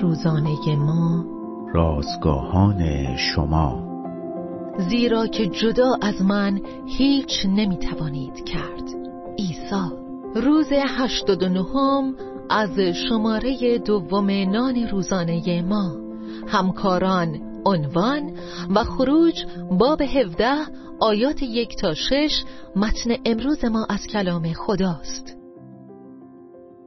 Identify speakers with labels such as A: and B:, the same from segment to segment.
A: روزانه ما.
B: رازگاهان شما.
A: زیرا که جدا از من هیچ نمی‌توانید کرد. عیسی. روز هشتاد و نهم از شماره دوم نان روزانه ما. همکاران عنوان و خروج باب 17 آیات یک تا شش متن امروز ما از کلام خداست.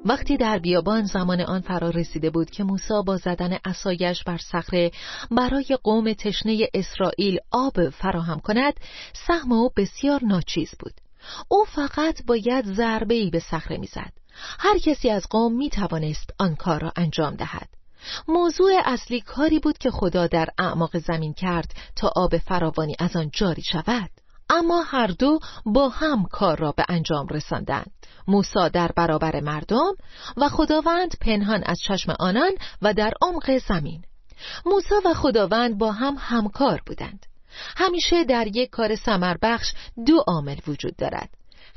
A: وقتی در بیابان زمان آن فرا رسیده بود که موسی با زدن اسایش بر صخره برای قوم تشنه اسرائیل آب فراهم کند سهم او بسیار ناچیز بود. او فقط باید ضربه ای به صخره می‌زد. هر کسی از قوم می توانست آن کار را انجام دهد. موضوع اصلی کاری بود که خدا در اعماق زمین کرد تا آب فراوانی از آن جاری شود. اما هر دو با هم کار را به انجام رساندند. موسا در برابر مردم و خداوند پنهان از چشم آنان و در عمق زمین. موسا و خداوند با هم همکار بودند. همیشه در یک کار بخش دو عامل وجود دارد.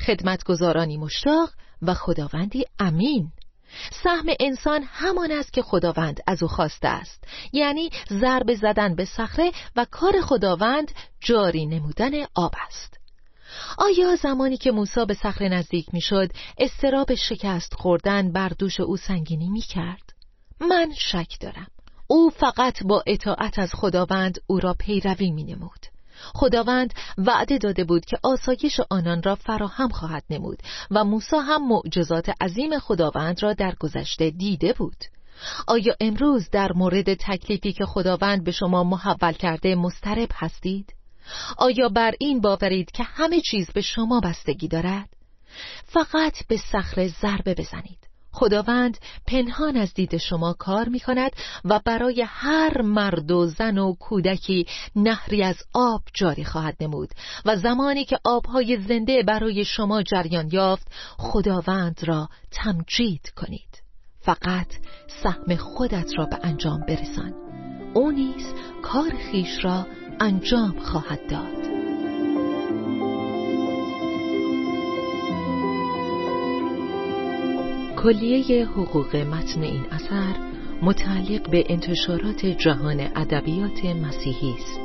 A: خدمتگزارانی مشتاق و خداوندی امین. سهم انسان همان است که خداوند از او خواسته است. یعنی ضربه زدن به صخره و کار خداوند جاری نمودن آب است. آیا زمانی که موسی به صخره نزدیک می‌شد استراب شکست خوردن بر دوش او سنگینی می کرد؟ من شک دارم او فقط با اطاعت از خداوند او را پیروی می نمود خداوند وعده داده بود که آسایش آنان را فراهم خواهد نمود و موسی هم معجزات عظیم خداوند را در گذشته دیده بود آیا امروز در مورد تکلیفی که خداوند به شما محول کرده مسترب هستید؟ آیا بر این باورید که همه چیز به شما بستگی دارد؟ فقط به صخره ضربه بزنید. خداوند پنهان از دید شما کار می کند و برای هر مرد و زن و کودکی نهری از آب جاری خواهد نمود و زمانی که آبهای زنده برای شما جریان یافت خداوند را تمجید کنید. فقط سهم خودت را به انجام برسان. او نیز کار خیش را انجام خواهد داد. کلیه حقوق متن این اثر متعلق به انتشارات جهان ادبیات مسیحی است.